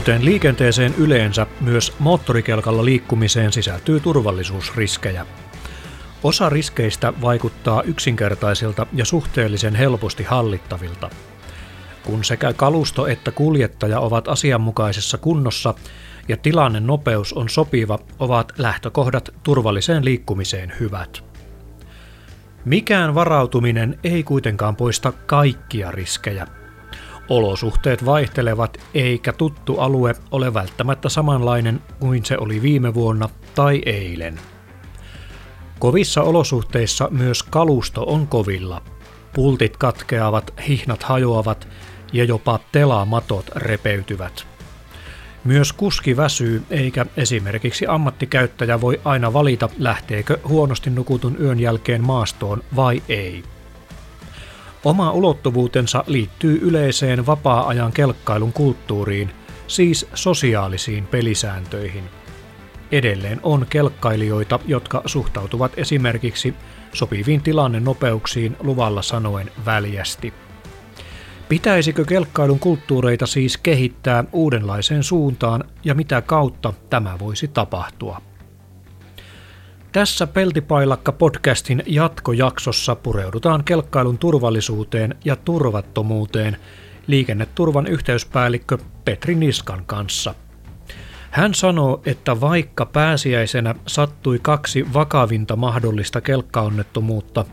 Kuten liikenteeseen yleensä, myös moottorikelkalla liikkumiseen sisältyy turvallisuusriskejä. Osa riskeistä vaikuttaa yksinkertaisilta ja suhteellisen helposti hallittavilta. Kun sekä kalusto että kuljettaja ovat asianmukaisessa kunnossa ja tilanne nopeus on sopiva, ovat lähtökohdat turvalliseen liikkumiseen hyvät. Mikään varautuminen ei kuitenkaan poista kaikkia riskejä – Olosuhteet vaihtelevat eikä tuttu alue ole välttämättä samanlainen kuin se oli viime vuonna tai eilen. Kovissa olosuhteissa myös kalusto on kovilla. Pultit katkeavat, hihnat hajoavat ja jopa telamatot repeytyvät. Myös kuski väsyy, eikä esimerkiksi ammattikäyttäjä voi aina valita, lähteekö huonosti nukutun yön jälkeen maastoon vai ei. Oma ulottuvuutensa liittyy yleiseen vapaa-ajan kelkkailun kulttuuriin, siis sosiaalisiin pelisääntöihin. Edelleen on kelkkailijoita, jotka suhtautuvat esimerkiksi sopiviin tilannenopeuksiin luvalla sanoen väljästi. Pitäisikö kelkkailun kulttuureita siis kehittää uudenlaiseen suuntaan ja mitä kautta tämä voisi tapahtua? Tässä Peltipailakka-podcastin jatkojaksossa pureudutaan kelkkailun turvallisuuteen ja turvattomuuteen liikenneturvan yhteyspäällikkö Petri Niskan kanssa. Hän sanoo, että vaikka pääsiäisenä sattui kaksi vakavinta mahdollista kelkkaonnettomuutta,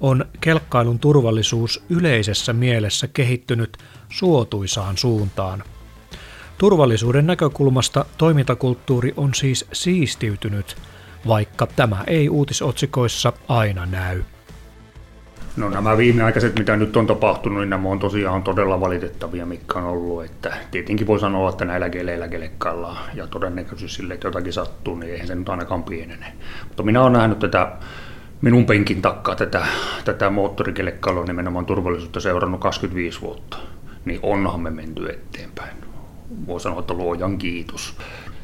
on kelkkailun turvallisuus yleisessä mielessä kehittynyt suotuisaan suuntaan. Turvallisuuden näkökulmasta toimintakulttuuri on siis siistiytynyt – vaikka tämä ei uutisotsikoissa aina näy. No nämä viimeaikaiset, mitä nyt on tapahtunut, niin nämä on tosiaan todella valitettavia, mitkä on ollut. Että tietenkin voi sanoa, että näillä keleillä kelekkaillaan ja todennäköisesti sille, että jotakin sattuu, niin eihän se nyt ainakaan pienene. Mutta minä olen nähnyt tätä minun penkin takkaa tätä, tätä moottorikelekkailua nimenomaan turvallisuutta seurannut 25 vuotta. Niin onhan me menty eteenpäin. Voi sanoa, että luojan kiitos.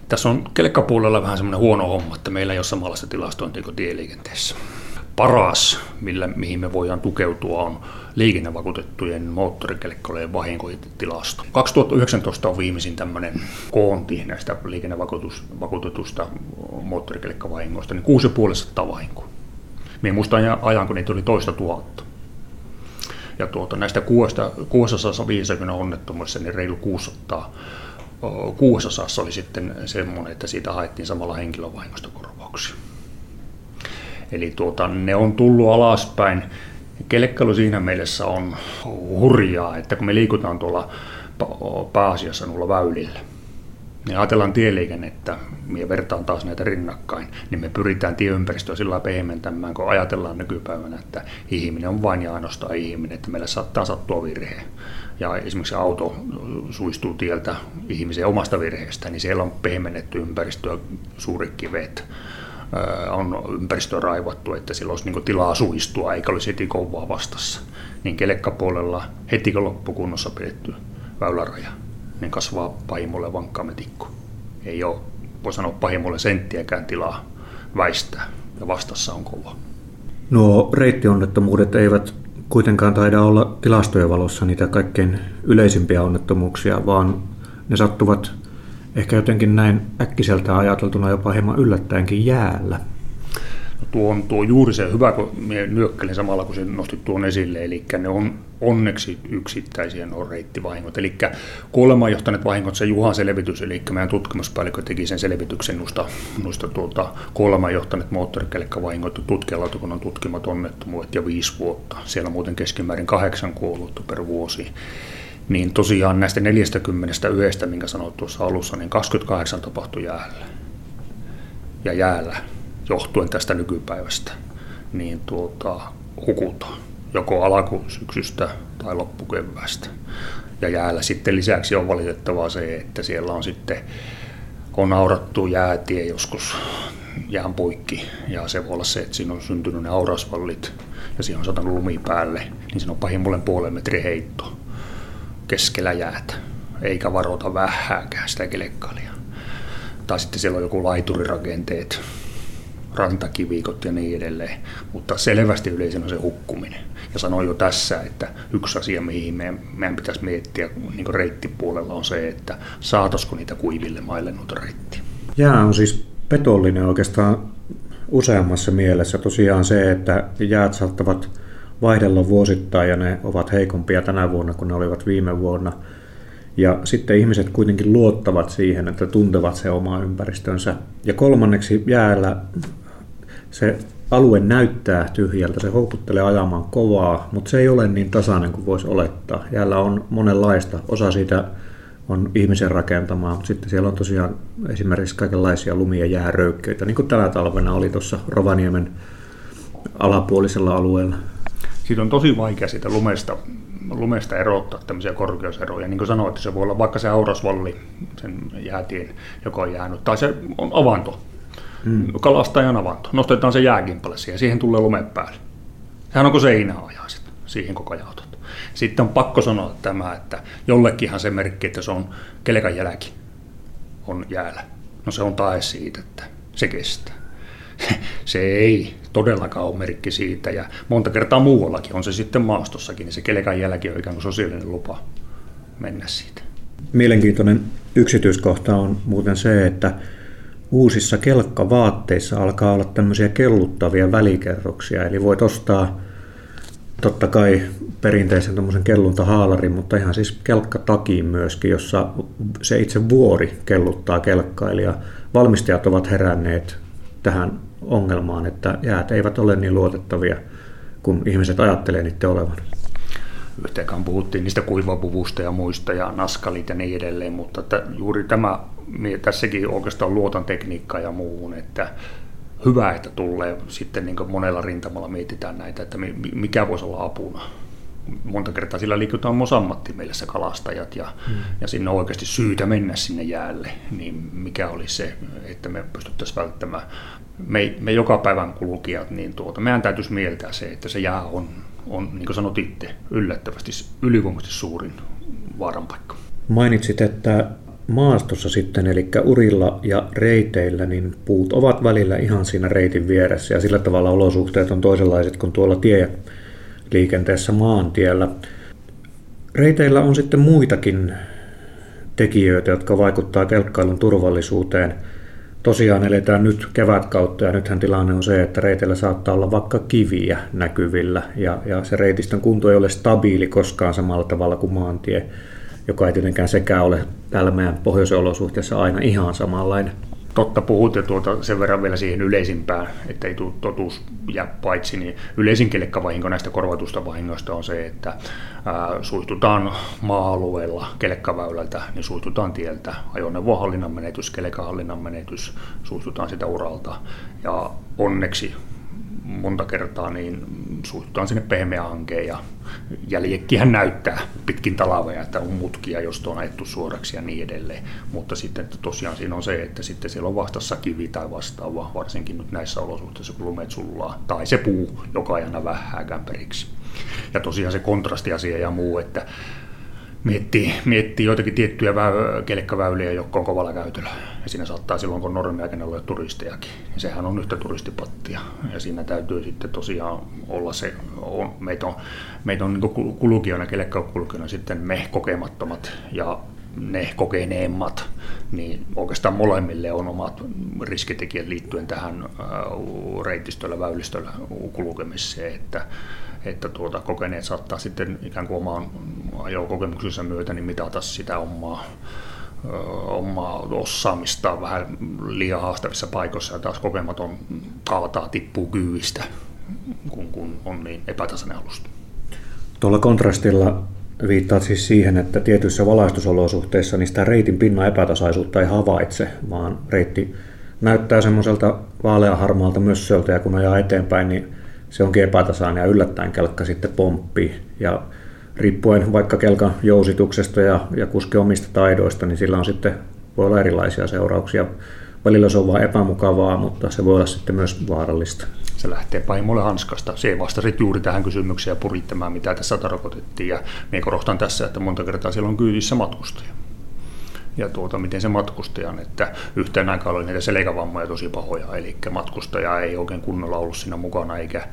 Tässä on kelkkapuolella vähän semmoinen huono homma, että meillä ei ole samanlaista tilastointia kuin tieliikenteessä. Paras, millä, mihin me voidaan tukeutua, on liikennevakuutettujen moottorikelkkojen vahinkotilasto. 2019 on viimeisin tämmöinen koonti näistä liikennevakuutetusta moottorikelkkavahingoista, niin 6,5 vahinkoa. Minä muistan ajan, kun niitä oli toista tuhatta. Ja tuota, näistä 650 onnettomuudessa niin reilu 600 kuusosassa oli sitten semmoinen, että siitä haettiin samalla henkilövahingosta korvauksia. Eli tuota, ne on tullut alaspäin. Kelkkailu siinä mielessä on hurjaa, että kun me liikutaan tuolla pääasiassa noilla väylillä, niin ajatellaan tieliikennettä ja vertaan taas näitä rinnakkain, niin me pyritään tieympäristöä sillä pehmentämään, kun ajatellaan nykypäivänä, että ihminen on vain ja ainoastaan ihminen, että meillä saattaa sattua virhe. Ja esimerkiksi auto suistuu tieltä ihmisen omasta virheestä, niin siellä on pehmennetty ympäristöä, suuret kivet, on ympäristö raivattu, että sillä olisi niin tilaa suistua, eikä olisi heti kovaa vastassa. Niin kelekkapuolella heti kun loppukunnossa pidetty väyläraja, niin kasvaa pahimmolle vankkaa metikko. Ei ole, voi sanoa pahimmolle senttiäkään tilaa väistää, ja vastassa on kova. Nuo reittionnettomuudet eivät kuitenkaan taida olla tilastojen valossa niitä kaikkein yleisimpiä onnettomuuksia, vaan ne sattuvat ehkä jotenkin näin äkkiseltä ajateltuna jopa hieman yllättäenkin jäällä. No tuo on tuo juuri se hyvä, kun minä samalla, kun se nostit tuon esille, eli ne on onneksi yksittäisiä nuo reittivahingot. Eli kuolemaan johtaneet vahingot, se Juhan selvitys, eli meidän tutkimuspäällikkö teki sen selvityksen noista, noista tuota, kuolemaan johtaneet moottorikelkkavahingot, tutkijalautakunnan tutkimat onnettomuudet ja viisi vuotta. Siellä on muuten keskimäärin kahdeksan kuollutta per vuosi niin tosiaan näistä 41, minkä sanoit tuossa alussa, niin 28 tapahtui jäällä. Ja jäällä johtuen tästä nykypäivästä, niin tuota, hukutaan joko alkusyksystä tai loppukeväästä. Ja jäällä sitten lisäksi on valitettavaa se, että siellä on sitten on aurattu jäätie joskus jään poikki ja se voi olla se, että siinä on syntynyt ne aurasvallit ja siinä on satanut lumi päälle, niin siinä on pahimmolle puolen metri heitto keskellä jäätä, eikä varota vähääkään sitä kelekkaalia. Tai sitten siellä on joku laiturirakenteet, rantakivikot ja niin edelleen, mutta selvästi yleisin on se hukkuminen. Ja sanoin jo tässä, että yksi asia, mihin meidän, meidän pitäisi miettiä niin reittipuolella on se, että saatosko niitä kuiville maille noita reittiä. Jää on siis petollinen oikeastaan useammassa mielessä. Tosiaan se, että jäät saattavat vaihdella vuosittain ja ne ovat heikompia tänä vuonna kuin ne olivat viime vuonna. Ja sitten ihmiset kuitenkin luottavat siihen, että tuntevat se oma ympäristönsä. Ja kolmanneksi jäällä se alue näyttää tyhjältä, se houkuttelee ajamaan kovaa, mutta se ei ole niin tasainen kuin voisi olettaa. Jäällä on monenlaista, osa siitä on ihmisen rakentamaa, mutta sitten siellä on tosiaan esimerkiksi kaikenlaisia lumia jääröykköitä, niin kuin tänä talvena oli tuossa Rovaniemen alapuolisella alueella. Siitä on tosi vaikea siitä lumesta, lumesta erottaa tämmöisiä korkeuseroja. Niin kuin sanoit, se voi olla vaikka se aurasvalli, sen jäätien, joka on jäänyt, tai se on avanto, mm. kalastajan avanto. Nostetaan se jääkimpale siihen siihen tulee lume päälle. Sehän onko seinää ajaa sitten, siihen koko ajan autot. Sitten on pakko sanoa tämä, että jollekinhan se merkki, että se on kelekan jälki on jäällä. No se on tae siitä, että se kestää. se ei todellakaan ole merkki siitä ja monta kertaa muuallakin, on se sitten maastossakin, niin se kelekan jälki on ikään kuin sosiaalinen lupa mennä siitä. Mielenkiintoinen yksityiskohta on muuten se, että uusissa kelkkavaatteissa alkaa olla tämmöisiä kelluttavia välikerroksia, eli voit ostaa totta kai perinteisen tuommoisen kelluntahaalarin, mutta ihan siis kelkkatakiin myöskin, jossa se itse vuori kelluttaa kelkkailijaa. Valmistajat ovat heränneet tähän ongelmaan, että jäät eivät ole niin luotettavia kuin ihmiset ajattelee niiden olevan. Yhteenkään puhuttiin niistä kuivapuvusta ja muista ja naskalit ja niin edelleen, mutta juuri tämä, tässäkin oikeastaan luotan tekniikkaa ja muuhun, että hyvä, että tulee sitten niin monella rintamalla mietitään näitä, että mikä voisi olla apuna. Monta kertaa sillä liikutaan myös ammattimielisessä kalastajat ja, hmm. ja sinne on oikeasti syytä mennä sinne jäälle, niin mikä olisi se, että me pystyttäisiin välttämään. Me, me joka päivän kulkijat, niin tuota, meidän täytyisi mieltää se, että se jää on, on niin kuin sanot itse, yllättävästi ylivoimaisesti suurin vaaranpaikka. Mainitsit, että maastossa sitten, eli urilla ja reiteillä, niin puut ovat välillä ihan siinä reitin vieressä ja sillä tavalla olosuhteet on toisenlaiset kuin tuolla tieliikenteessä maantiellä. Reiteillä on sitten muitakin tekijöitä, jotka vaikuttavat telkkailun turvallisuuteen. Tosiaan eletään nyt kevätkautta ja nythän tilanne on se, että reiteillä saattaa olla vaikka kiviä näkyvillä ja, ja se reitistön kunto ei ole stabiili koskaan samalla tavalla kuin maantie joka ei tietenkään sekään ole täällä meidän pohjoisen olosuhteessa aina ihan samanlainen. Totta puhut ja tuota, sen verran vielä siihen yleisimpään, että ei totuus jää paitsi, niin yleisin kelekkavahinko näistä korvatusta vahingoista on se, että suihtutaan maa-alueella kelekkaväylältä, niin suihtutaan tieltä, ajoneuvohallinnan menetys, kelekahallinnan menetys, suihtutaan sitä uralta. Ja onneksi monta kertaa niin suihtutaan sinne pehmeähankeen ja jäljekkihän näyttää pitkin talveja, että on mutkia, josta on ajettu suoraksi ja niin edelleen. Mutta sitten tosiaan siinä on se, että sitten siellä on vastassa kivi tai vastaava, varsinkin nyt näissä olosuhteissa, kun lumet sullaa, tai se puu, joka aina vähääkään periksi. Ja tosiaan se kontrastiasia ja muu, että miettii, miettii joitakin tiettyjä väy- kelekkaväyliä, jotka on kovalla käytöllä. Ja siinä saattaa silloin, kun normiaikana olla turistejakin, niin sehän on yhtä turistipattia. Ja siinä täytyy sitten tosiaan olla se, on, meitä on, meitä on niin kulkijana, kelekkakulkijana sitten me kokemattomat ja ne kokeneemmat, niin oikeastaan molemmille on omat riskitekijät liittyen tähän reittistöllä, väylistöllä kulkemiseen, että että tuota, kokeneet saattaa sitten ikään kuin oman ajokokemuksensa myötä niin mitata sitä omaa, omaa osaamista vähän liian haastavissa paikoissa ja taas kokematon kaataa tippuu kyvistä, kun, kun on niin epätasainen alusta. Tuolla kontrastilla viittaat siis siihen, että tietyissä valaistusolosuhteissa niin sitä reitin pinnan epätasaisuutta ei havaitse, vaan reitti näyttää semmoiselta vaaleaharmaalta mössöltä ja kun ajaa eteenpäin, niin se onkin epätasainen ja yllättäen kelkka sitten pomppii. Ja riippuen vaikka kelkan jousituksesta ja, ja kuske omista taidoista, niin sillä on sitten, voi olla erilaisia seurauksia. Välillä se on vain epämukavaa, mutta se voi olla sitten myös vaarallista. Se lähtee paimolle hanskasta. Se vastasit juuri tähän kysymykseen ja purittamaan, mitä tässä tarkoitettiin. Ja minä korostan tässä, että monta kertaa siellä on kyydissä matkustaja ja tuota, miten se matkustajan, että yhteen aikaan oli näitä selkävammoja tosi pahoja, eli matkustaja ei oikein kunnolla ollut siinä mukana, eikä,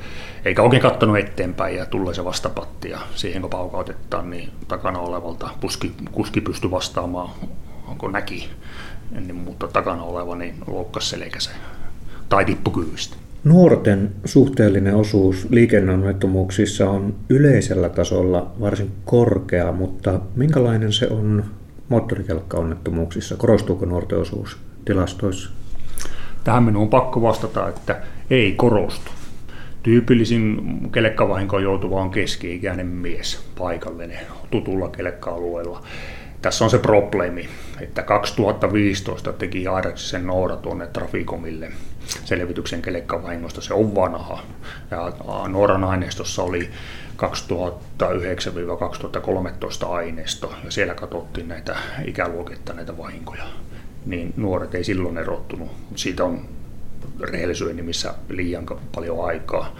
eikä oikein katsonut eteenpäin ja tulee se vastapatti ja siihen kun paukautetaan, niin takana olevalta puski, kuski pystyi vastaamaan, onko näki, ennen mutta takana oleva niin loukkasi selkänsä tai tippukyvystä. Nuorten suhteellinen osuus liikenneonnettomuuksissa on yleisellä tasolla varsin korkea, mutta minkälainen se on moottorikelkkaonnettomuuksissa? Korostuuko nuorten osuus tilastoissa? Tähän minun on pakko vastata, että ei korostu. Tyypillisin kelkkavahinkoon joutuva on keski-ikäinen mies paikallinen tutulla kelkka-alueella. Tässä on se probleemi, että 2015 teki Airaksisen Noora tuonne Trafikomille selvityksen kelkkavahingosta. Se on vanha. Ja Nooran aineistossa oli 2009-2013 aineisto, ja siellä katsottiin näitä ikäluokittain näitä vahinkoja. Niin nuoret ei silloin erottunut. Siitä on rehellisyyden nimissä liian paljon aikaa.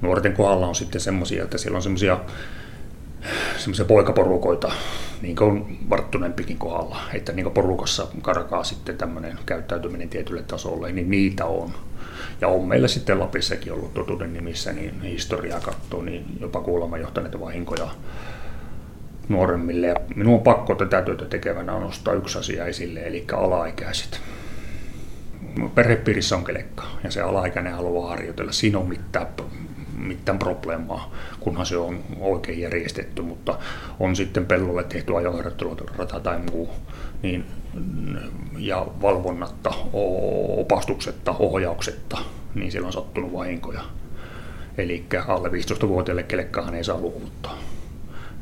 Nuorten kohdalla on sitten semmoisia, että siellä on semmoisia semmoisia poikaporukoita, niin kuin varttuneempikin kohdalla, että niin porukassa karkaa sitten tämmöinen käyttäytyminen tietylle tasolle, niin niitä on. Ja on meillä sitten Lapissakin ollut totuuden nimissä niin historiaa katsoa, niin jopa kuulemma johtaneita vahinkoja nuoremmille. Ja minun on pakko tätä työtä tekevänä nostaa yksi asia esille, eli alaikäiset. Perhepiirissä on kelekka ja se alaikäinen haluaa harjoitella. Siinä on mitään, mitään probleemaa, kunhan se on oikein järjestetty, mutta on sitten pellolle tehty ajoharjoittelurata tai muu, niin ja valvonnatta, opastuksetta, ohjauksetta, niin siellä on sattunut vahinkoja. Eli alle 15-vuotiaille kelekkaan ei saa luovuttaa.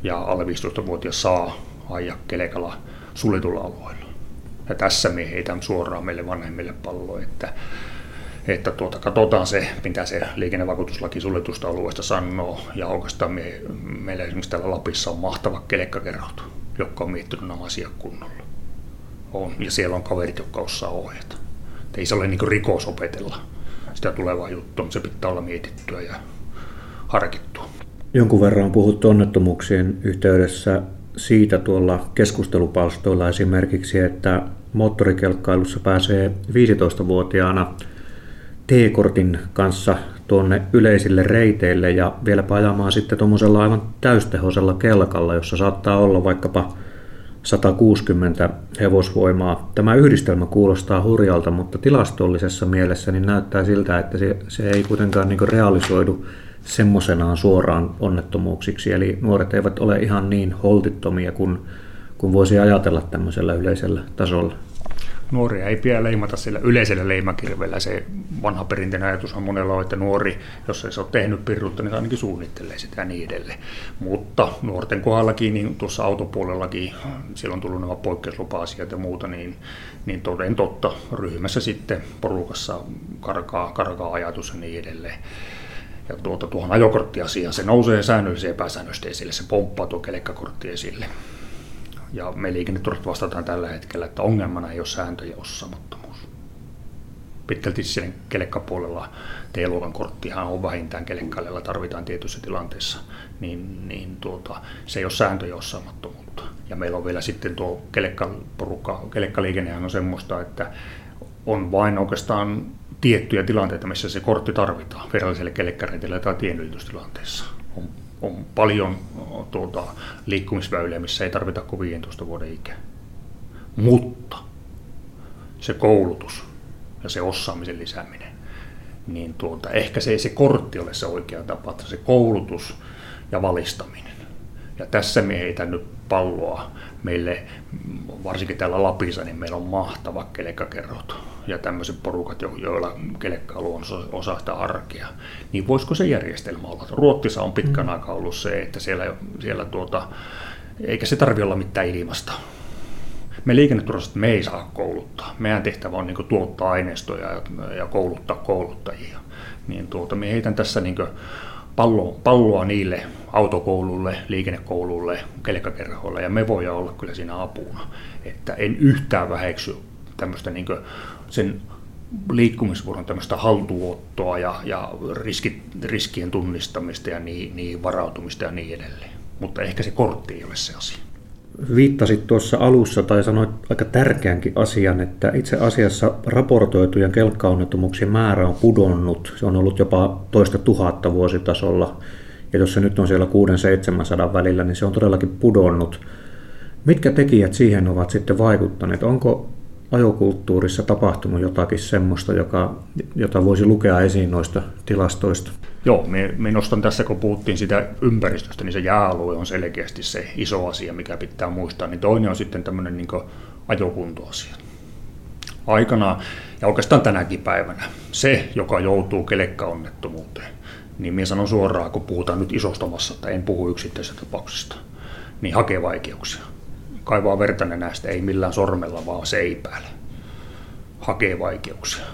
Ja alle 15-vuotias saa ajaa kelekalla suljetulla alueella. Ja tässä me heitän suoraan meille vanhemmille palloa, että, että tuota, katsotaan se, mitä se liikennevakuutuslaki suljetusta alueesta sanoo. Ja oikeastaan me, meillä esimerkiksi täällä Lapissa on mahtava kelekkakerrot, jotka on miettinyt nämä asiat kunnolla on, ja siellä on kaverit, jotka osaa ohjata. Et ei se ole niin rikos opetella sitä tulevaa juttua, mutta se pitää olla mietittyä ja harkittua. Jonkun verran on puhuttu onnettomuuksien yhteydessä siitä tuolla keskustelupalstoilla esimerkiksi, että moottorikelkkailussa pääsee 15-vuotiaana T-kortin kanssa tuonne yleisille reiteille ja vielä ajamaan sitten tuommoisella aivan täystehoisella kelkalla, jossa saattaa olla vaikkapa 160 hevosvoimaa. Tämä yhdistelmä kuulostaa hurjalta, mutta tilastollisessa mielessä niin näyttää siltä, että se, se ei kuitenkaan niin realisoidu semmoisenaan suoraan onnettomuuksiksi. Eli nuoret eivät ole ihan niin holtittomia kuin, kuin voisi ajatella tämmöisellä yleisellä tasolla nuoria ei pidä leimata sillä yleisellä leimakirveellä. Se vanha perinteinen ajatus on monella on, että nuori, jos ei se ole tehnyt pirrutta, niin ainakin suunnittelee sitä niin edelleen. Mutta nuorten kohdallakin, niin tuossa autopuolellakin, siellä on tullut nämä poikkeuslupa-asiat ja muuta, niin, niin toden totta, ryhmässä sitten porukassa karkaa, karkaa ajatus ja niin edelleen. Ja tuota, tuohon ajokorttiasiaan se nousee säännöllisesti epäsäännöllisesti esille, se pomppaa tuo kelekkakortti esille. Ja me liikenneturvat vastataan tällä hetkellä, että ongelmana ei ole sääntöjen osaamattomuus. Pitkälti sen kelekkapuolella T-luokan korttihan on vähintään kelekkailella tarvitaan tietyissä tilanteissa, niin, niin tuota, se ei ole sääntöjen osaamattomuutta. Ja meillä on vielä sitten tuo kelekkaporukka, kelekkaliikennehän on semmoista, että on vain oikeastaan tiettyjä tilanteita, missä se kortti tarvitaan viralliselle kelekkareitille tai tienyltystilanteessa. On on paljon tuota, liikkumisväyliä, missä ei tarvita kuin 15 vuoden ikä. Mutta se koulutus ja se osaamisen lisääminen, niin tuota, ehkä se ei se kortti ole se oikea tapa, että se koulutus ja valistaminen. Ja tässä me heitän nyt palloa meille, varsinkin täällä Lapissa, niin meillä on mahtava kelekkakerrot ja tämmöiset porukat, joilla kelekkailu on osa sitä arkea, niin voisiko se järjestelmä olla? Ruotsissa on pitkän mm. aikaa ollut se, että siellä, siellä tuota, eikä se tarvitse olla mitään ilmasta. Me liikenneturvallisuutta me ei saa kouluttaa. Meidän tehtävä on niin tuottaa aineistoja ja, ja kouluttaa kouluttajia. Niin tuota, me heitän tässä niin palloa, palloa niille autokoululle, liikennekoululle, kelkkakerhoille, ja me voidaan olla kyllä siinä apuna. Että en yhtään väheksy tämmöistä niin sen liikkumisvuoron tämmöistä haltuottoa ja, ja riskit, riskien tunnistamista ja niin, niin varautumista ja niin edelleen. Mutta ehkä se kortti ei ole se asia. Viittasit tuossa alussa tai sanoit aika tärkeänkin asian, että itse asiassa raportoitujen kelkkaonnettomuuksien määrä on pudonnut. Se on ollut jopa toista tuhatta vuositasolla. Ja jos se nyt on siellä 600-700 välillä, niin se on todellakin pudonnut. Mitkä tekijät siihen ovat sitten vaikuttaneet? Onko ajokulttuurissa tapahtunut jotakin semmoista, joka, jota voisi lukea esiin noista tilastoista? Joo, me, me nostan tässä, kun puhuttiin sitä ympäristöstä, niin se jääalue on selkeästi se iso asia, mikä pitää muistaa. Niin toinen on sitten tämmöinen niin ajokuntoasia. Aikanaan, ja oikeastaan tänäkin päivänä, se, joka joutuu kelekkaonnettomuuteen, niin minä sanon suoraan, kun puhutaan nyt isosta massasta, en puhu yksittäisestä tapauksesta, niin hakee vaikeuksia kaivaa verta nenästä, ei millään sormella, vaan seipäällä. Hakee vaikeuksia.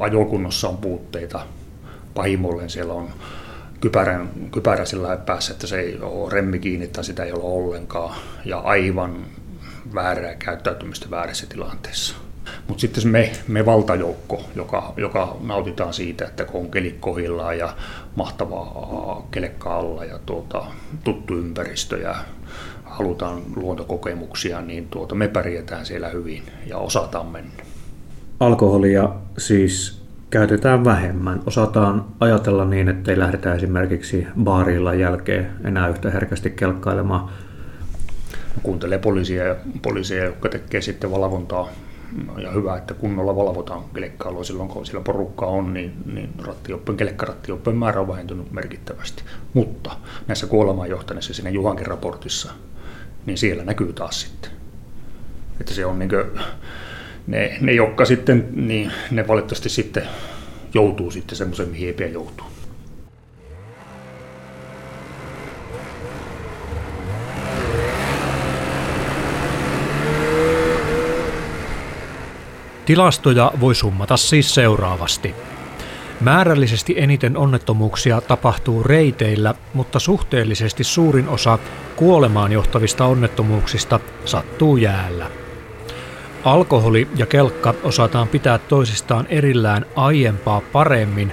Ajokunnossa on puutteita. Pahimolleen siellä on kypärän, kypärä sillä päässä, että se ei ole remmi kiinni tai sitä ei ole ollenkaan. Ja aivan väärää käyttäytymistä väärässä tilanteessa. Mutta sitten me, me valtajoukko, joka, joka nautitaan siitä, että kun on kohillaan ja mahtavaa kelekka alla ja tuota, tuttu ympäristö ja halutaan luontokokemuksia, niin tuota, me pärjätään siellä hyvin ja osataan mennä. Alkoholia siis käytetään vähemmän. Osataan ajatella niin, että ei lähdetä esimerkiksi baarilla jälkeen enää yhtä herkästi kelkkailemaan. Kuuntelee poliisia, poliisia, jotka tekee sitten valvontaa ja hyvä, että kunnolla valvotaan kelekkailua silloin, kun sillä porukkaa on, niin, niin rattioppien, kelekkarattioppojen määrä on vähentynyt merkittävästi. Mutta näissä kuolemaan johtaneissa siinä Juhankin raportissa niin siellä näkyy taas sitten. Että se on niin kuin, ne, ne, jotka sitten, niin ne valitettavasti sitten joutuu sitten semmoisen, mihin ei joutuu. Tilastoja voi summata siis seuraavasti. Määrällisesti eniten onnettomuuksia tapahtuu reiteillä, mutta suhteellisesti suurin osa kuolemaan johtavista onnettomuuksista sattuu jäällä. Alkoholi ja kelkka osataan pitää toisistaan erillään aiempaa paremmin,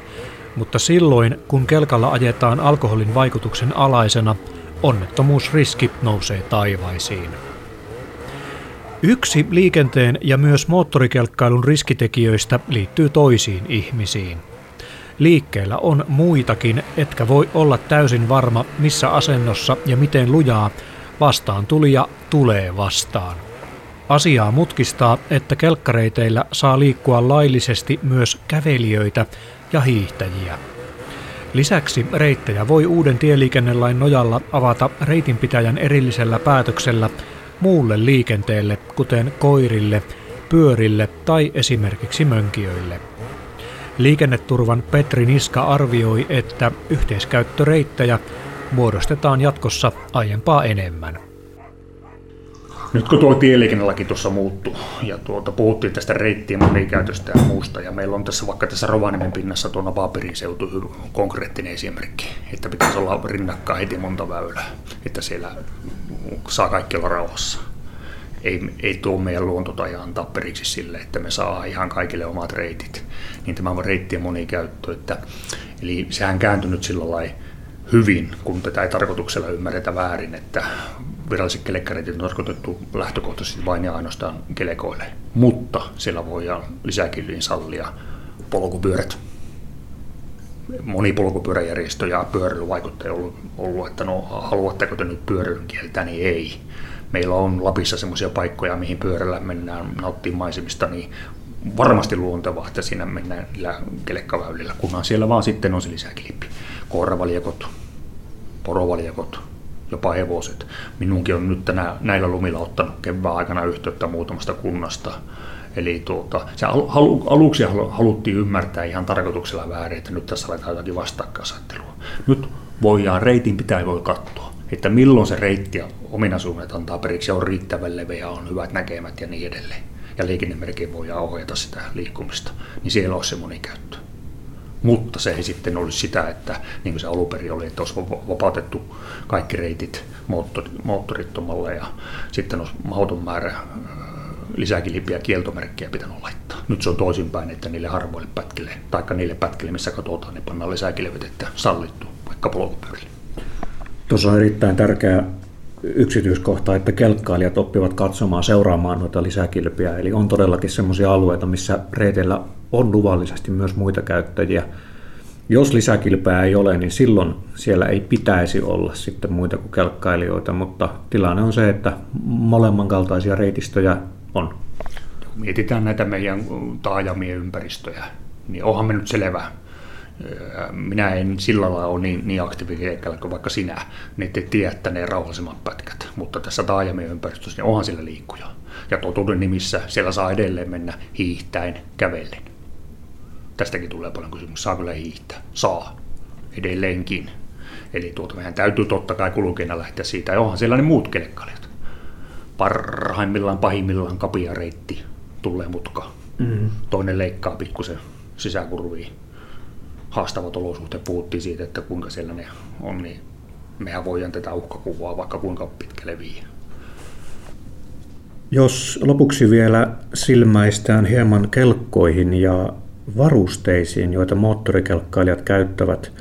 mutta silloin kun kelkalla ajetaan alkoholin vaikutuksen alaisena, onnettomuusriski nousee taivaisiin. Yksi liikenteen ja myös moottorikelkkailun riskitekijöistä liittyy toisiin ihmisiin. Liikkeellä on muitakin, etkä voi olla täysin varma, missä asennossa ja miten lujaa vastaan tulija tulee vastaan. Asiaa mutkistaa, että kelkkareiteillä saa liikkua laillisesti myös kävelijöitä ja hiihtäjiä. Lisäksi reittejä voi uuden tieliikennelain nojalla avata reitinpitäjän erillisellä päätöksellä muulle liikenteelle, kuten koirille, pyörille tai esimerkiksi mönkijöille. Liikenneturvan Petri Niska arvioi, että yhteiskäyttöreittejä muodostetaan jatkossa aiempaa enemmän. Nyt kun tuo tieliikennelaki tuossa muuttuu ja tuota, puhuttiin tästä reittien monikäytöstä ja muusta ja meillä on tässä vaikka tässä Rovaniemen pinnassa tuo Napapirin seutu konkreettinen esimerkki, että pitäisi olla rinnakkain heti monta väylää, että siellä saa kaikki olla rauhassa ei, ei tuo meidän luontotaja antaa periksi sille, että me saa ihan kaikille omat reitit. Niin tämä on reittien monikäyttö. Että, eli sehän kääntynyt sillä lailla hyvin, kun tätä ei tarkoituksella ymmärretä väärin, että viralliset kelekkareitit on tarkoitettu lähtökohtaisesti vain ja ainoastaan kelekoille. Mutta siellä voidaan lisäkin sallia polkupyörät. Moni polkupyöräjärjestö ja pyöräilyvaikuttaja on ollut, ollut, että no haluatteko te nyt pyöräilyn kieltää, niin ei meillä on Lapissa semmoisia paikkoja, mihin pyörällä mennään nauttii maisemista, niin varmasti luontevaa, että siinä mennään kelekkaväylillä, kunhan siellä vaan sitten on se lisäkilppi. Koiravaljakot, porovaljakot, jopa hevoset. Minunkin on nyt tänä, näillä lumilla ottanut kevään aikana yhteyttä muutamasta kunnasta. Eli tuota, se alu, aluksi haluttiin ymmärtää ihan tarkoituksella väärin, että nyt tässä aletaan jotakin vastakkainasettelua. Nyt voidaan, reitin pitää voi katsoa että milloin se reitti ominaisuudet antaa periksi on riittävän leveä, on hyvät näkemät ja niin edelleen. Ja liikennemerkin voidaan ohjata sitä liikkumista, niin siellä olisi se monikäyttö. Mutta se ei sitten olisi sitä, että niin kuin se alun perin oli, että olisi vapautettu kaikki reitit moottorittomalle ja sitten olisi mahdoton määrä lisäkilpiä kieltomerkkejä pitänyt laittaa. Nyt se on toisinpäin, että niille harvoille pätkille, taikka niille pätkille, missä katsotaan, niin pannaan lisäkilvet, että sallittu, vaikka polkupyörille. Tuossa on erittäin tärkeä yksityiskohta, että kelkkailijat oppivat katsomaan, seuraamaan noita lisäkilpiä. Eli on todellakin sellaisia alueita, missä reiteillä on luvallisesti myös muita käyttäjiä. Jos lisäkilpää ei ole, niin silloin siellä ei pitäisi olla sitten muita kuin kelkkailijoita, mutta tilanne on se, että molemman kaltaisia reitistöjä on. Mietitään näitä meidän taajamien ympäristöjä, niin onhan me nyt selvä. Minä en sillä lailla ole niin, niin aktiivinen kuin vaikka sinä, niin te tiedätte ne rauhallisemmat pätkät. Mutta tässä taajamien ympäristössä niin onhan sillä liikkuja. Ja totuuden nimissä siellä saa edelleen mennä hiihtäen, kävellen. Tästäkin tulee paljon kysymyksiä. Saa kyllä hiihtää? Saa. Edelleenkin. Eli tuota, meidän täytyy totta kai kulkeena lähteä siitä. Ja onhan siellä ne muut kelekkailijat parhaimmillaan, pahimmillaan kapia reitti, tulee mutka. Mm. Toinen leikkaa pikkusen sisäkurviin. Haastavat olosuhteet, puhuttiin siitä, että kuinka siellä ne on, niin mehän voidaan tätä uhkakuvaa vaikka kuinka pitkälle viiä. Jos lopuksi vielä silmäistään hieman kelkkoihin ja varusteisiin, joita moottorikelkkailijat käyttävät –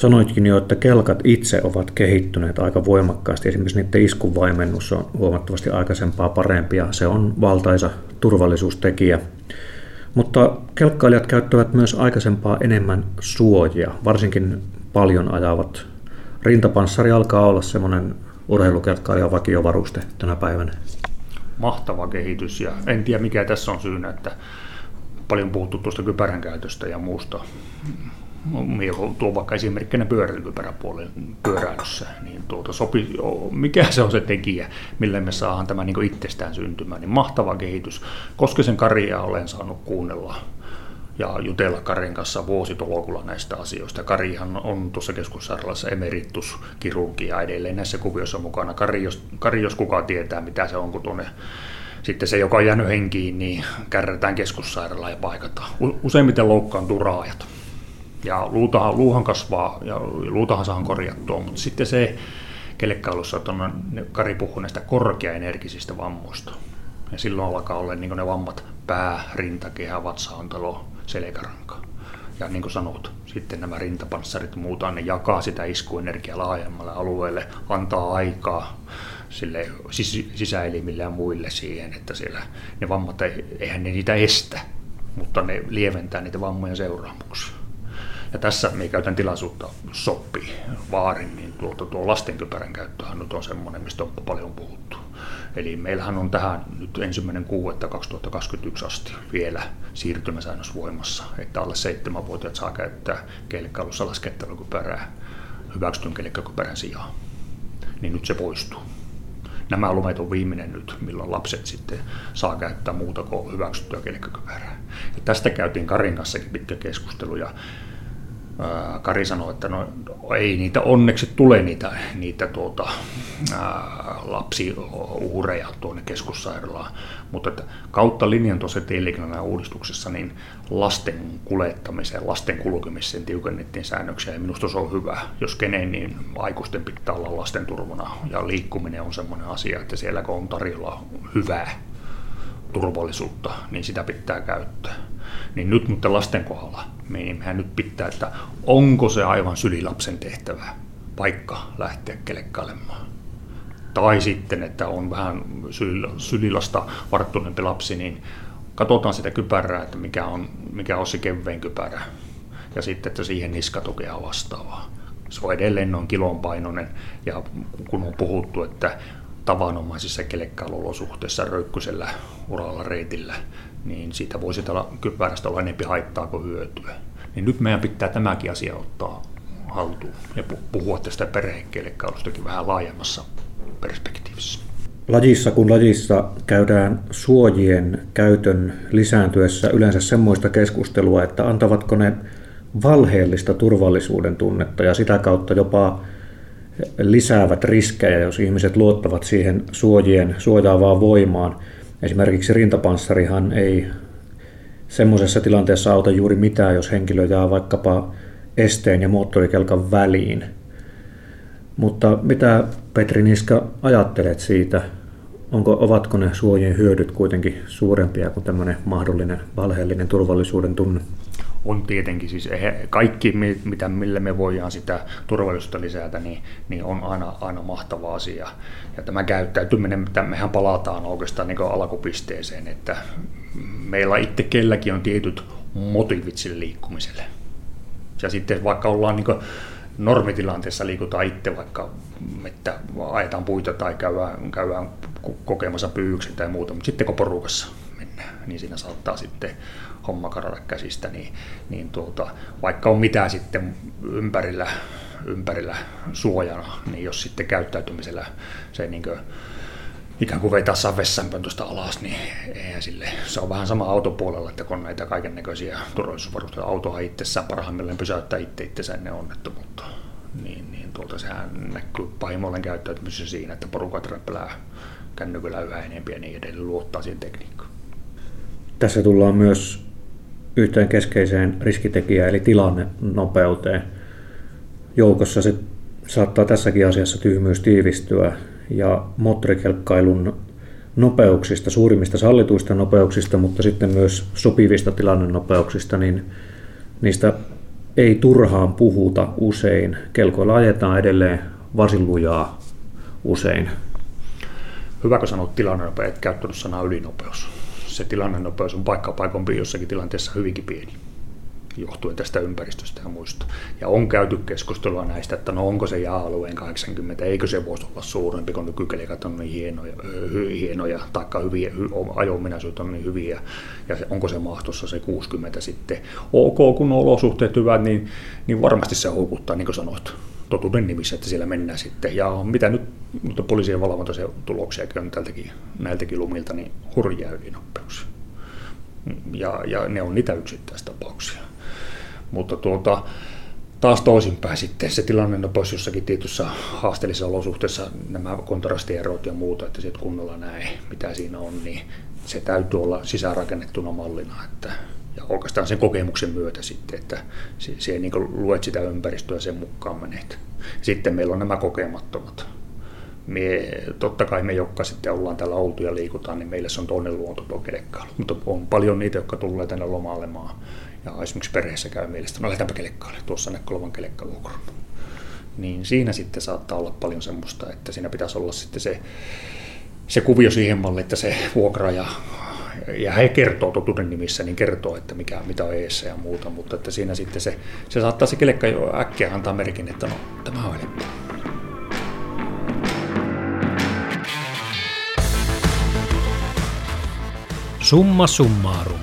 Sanoitkin jo, että kelkat itse ovat kehittyneet aika voimakkaasti. Esimerkiksi niiden iskuvaimennus on huomattavasti aikaisempaa parempi ja se on valtaisa turvallisuustekijä. Mutta kelkkailijat käyttävät myös aikaisempaa enemmän suojia, varsinkin paljon ajavat. Rintapanssari alkaa olla semmoinen urheilukelkkailijan vakiovaruste tänä päivänä. Mahtava kehitys ja en tiedä mikä tässä on syynä, että paljon puhuttu tuosta kypärän käytöstä ja muusta tuo vaikka esimerkkinä pyöräilykypäräpuolen pyöräilyssä, niin tuota sopi, mikä se on se tekijä, millä me saadaan tämä niin itsestään syntymään, niin mahtava kehitys. sen Karia olen saanut kuunnella ja jutella Karin kanssa vuositolokulla näistä asioista. Karihan on tuossa keskussairaalassa emerituskirurgia edelleen näissä kuvioissa mukana. Kari jos, Kari, jos kuka tietää, mitä se on, kun tuonne sitten se, joka on jäänyt henkiin, niin kärrätään keskussairaalaan ja paikataan. Useimmiten loukkaantuu raajat ja luutahan, luuhan kasvaa ja luutahan saa korjattua, mutta sitten se, kelekailussa, on, Kari puhuu näistä korkeaenergisistä vammoista. Ja silloin alkaa olla niin ne vammat pää, rintakehä, vatsaontalo, selkäranka. Ja niin kuin sanot, sitten nämä rintapanssarit muuta, ne jakaa sitä iskuenergiaa laajemmalle alueelle, antaa aikaa sille sis- sisäelimille ja muille siihen, että siellä ne vammat, eihän ne niitä estä, mutta ne lieventää niitä vammojen seuraamuksia. Ja tässä me käytän tilaisuutta, sopii vaarin, niin tuota, tuo lastenkypärän käyttöhän nyt on semmoinen, mistä on paljon puhuttu. Eli meillähän on tähän nyt ensimmäinen kuuetta 2021 asti vielä siirtymäsäännös voimassa, että alle 7-vuotiaat saa käyttää kelkkailussa laskettelukypärää hyväksytyn kelkkakypärän sijaan. Niin nyt se poistuu. Nämä lumet on viimeinen nyt, milloin lapset sitten saa käyttää muuta kuin hyväksyttyä kelkkakypärää. Ja tästä käytiin Karin kanssakin pitkä keskustelu ja Kari sanoi, että no, ei niitä onneksi tule niitä, niitä tuota, lapsiuhreja tuonne keskussairaalaan, mutta että kautta linjan tuossa tieliikenteen uudistuksessa niin lasten kuljettamiseen, lasten kulkemiseen tiukennettiin säännöksiä. Ja minusta se on hyvä. Jos keneen, niin aikuisten pitää olla lasten turvana. Ja liikkuminen on sellainen asia, että siellä kun on tarjolla hyvää turvallisuutta, niin sitä pitää käyttää. Niin nyt mutta lasten kohdalla niin mehän nyt pitää, että onko se aivan sylilapsen tehtävä paikka lähteä kelekkailemaan. Tai sitten, että on vähän sylilasta varttuneempi lapsi, niin katsotaan sitä kypärää, että mikä on, mikä on se kevein kypärä. Ja sitten, että siihen niskatukea vastaavaa. Se on edelleen noin kilon painoinen. Ja kun on puhuttu, että tavanomaisissa kelekkailuolosuhteissa röykkysellä uralla reitillä, niin siitä voisi olla kypärästä olla enempi haittaa kuin hyötyä. Niin nyt meidän pitää tämäkin asia ottaa haltuun ja puhua tästä perhekeikkailustakin vähän laajemmassa perspektiivissä. Lajissa kun lajissa käydään suojien käytön lisääntyessä yleensä semmoista keskustelua, että antavatko ne valheellista turvallisuuden tunnetta ja sitä kautta jopa lisäävät riskejä, jos ihmiset luottavat siihen suojien suojaavaan voimaan. Esimerkiksi rintapanssarihan ei semmoisessa tilanteessa auta juuri mitään, jos henkilö jää vaikkapa esteen ja moottorikelkan väliin. Mutta mitä Petri Niska ajattelet siitä? Onko, ovatko ne suojien hyödyt kuitenkin suurempia kuin tämmöinen mahdollinen valheellinen turvallisuuden tunne? On tietenkin siis kaikki, mitä, millä me voidaan sitä turvallisuutta lisätä, niin, niin on aina, aina mahtava asia. Ja tämä käyttäytyminen, mehän palataan oikeastaan niin alkupisteeseen, että meillä itse kelläkin on tietyt motiivit sille liikkumiselle. Ja sitten vaikka ollaan niin normitilanteessa liikutaan itse, vaikka että ajetaan puita tai käydään, käydään kokemassa pyyyksen tai muuta, mutta sitten kun porukassa mennään, niin siinä saattaa sitten homma karata käsistä, niin, niin tuota, vaikka on mitä sitten ympärillä, ympärillä suojana, niin jos sitten käyttäytymisellä se niin kuin, ikään kuin vetää vessanpöntöstä alas, niin eihän sille. Se on vähän sama autopuolella, että kun näitä kaiken näköisiä turvallisuusvarusteita, autohan itsessään parhaimmillaan pysäyttää itse itsensä ennen onnettomuutta. Niin, niin tuolta sehän näkyy pahimmillaan käyttäytymisessä siinä, että porukat räppälää kännykällä yhä enemmän ja niin edelleen luottaa siihen tekniikkaan. Tässä tullaan myös yhteen keskeiseen riskitekijään eli tilannenopeuteen. Joukossa se saattaa tässäkin asiassa tyhmyys tiivistyä ja moottorikelkkailun nopeuksista, suurimmista sallituista nopeuksista, mutta sitten myös sopivista tilannenopeuksista, niin niistä ei turhaan puhuta usein. Kelkoilla ajetaan edelleen varsin lujaa usein. Hyvä, kun sanot tilannenopeus, et käyttänyt sanaa ylinopeus se tilannenopeus on paikka paikompi jossakin tilanteessa hyvinkin pieni johtuen tästä ympäristöstä ja muista. Ja on käyty keskustelua näistä, että no onko se jää-alueen 80, eikö se voisi olla suurempi, kun nykykelikat on niin hienoja, hienoja taikka hyviä, ajominaisuudet on niin hyviä, ja se, onko se mahtossa se 60 sitten. Ok, kun olosuhteet hyvät, niin, niin varmasti se houkuttaa, niin kuin sanoit totuuden nimissä, että siellä mennään sitten. Ja mitä nyt, mutta poliisien tuloksia on tältäkin, näiltäkin lumilta, niin hurjia ylinopeuksia. Ja, ja ne on niitä yksittäistapauksia. Mutta tuota, taas toisinpäin sitten se tilanne nopeus jossakin tietyssä haasteellisessa olosuhteessa, nämä kontrastierot ja muuta, että sitten kunnolla näe, mitä siinä on, niin se täytyy olla sisäänrakennettuna mallina, että oikeastaan sen kokemuksen myötä sitten, että se, se niin luet sitä ympäristöä sen mukaan menet. Sitten meillä on nämä kokemattomat. Me, totta kai me, jotka sitten ollaan täällä oltu ja liikutaan, niin meille se on toinen luonto tuo. Mutta on paljon niitä, jotka tulee tänne lomailemaan. Ja esimerkiksi perheessä käy mielestä, no lähdetäänpä kelekkaalle, tuossa Nekkolovan kelekkaluokron. Niin siinä sitten saattaa olla paljon semmoista, että siinä pitäisi olla sitten se, se kuvio siihen malliin, että se vuokra ja ja he kertoo totuuden nimissä, niin kertoo, että mikä, mitä on eessä ja muuta, mutta että siinä sitten se, se saattaa se kelekka jo äkkiä antaa merkin, että no, tämä on helppoa. Summa summarum.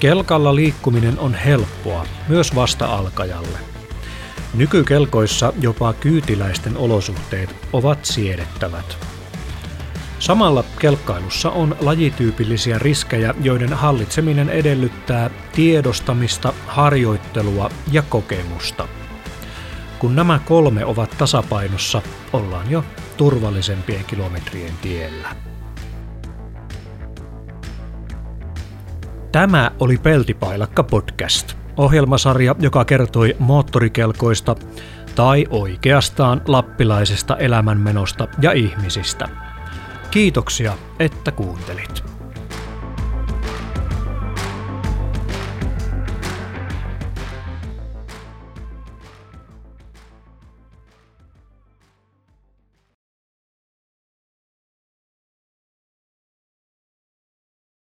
Kelkalla liikkuminen on helppoa, myös vasta-alkajalle. Nykykelkoissa jopa kyytiläisten olosuhteet ovat siedettävät. Samalla kelkkailussa on lajityypillisiä riskejä, joiden hallitseminen edellyttää tiedostamista, harjoittelua ja kokemusta. Kun nämä kolme ovat tasapainossa, ollaan jo turvallisempien kilometrien tiellä. Tämä oli Peltipailakka podcast, ohjelmasarja, joka kertoi moottorikelkoista tai oikeastaan lappilaisesta elämänmenosta ja ihmisistä – Kiitoksia, että kuuntelit.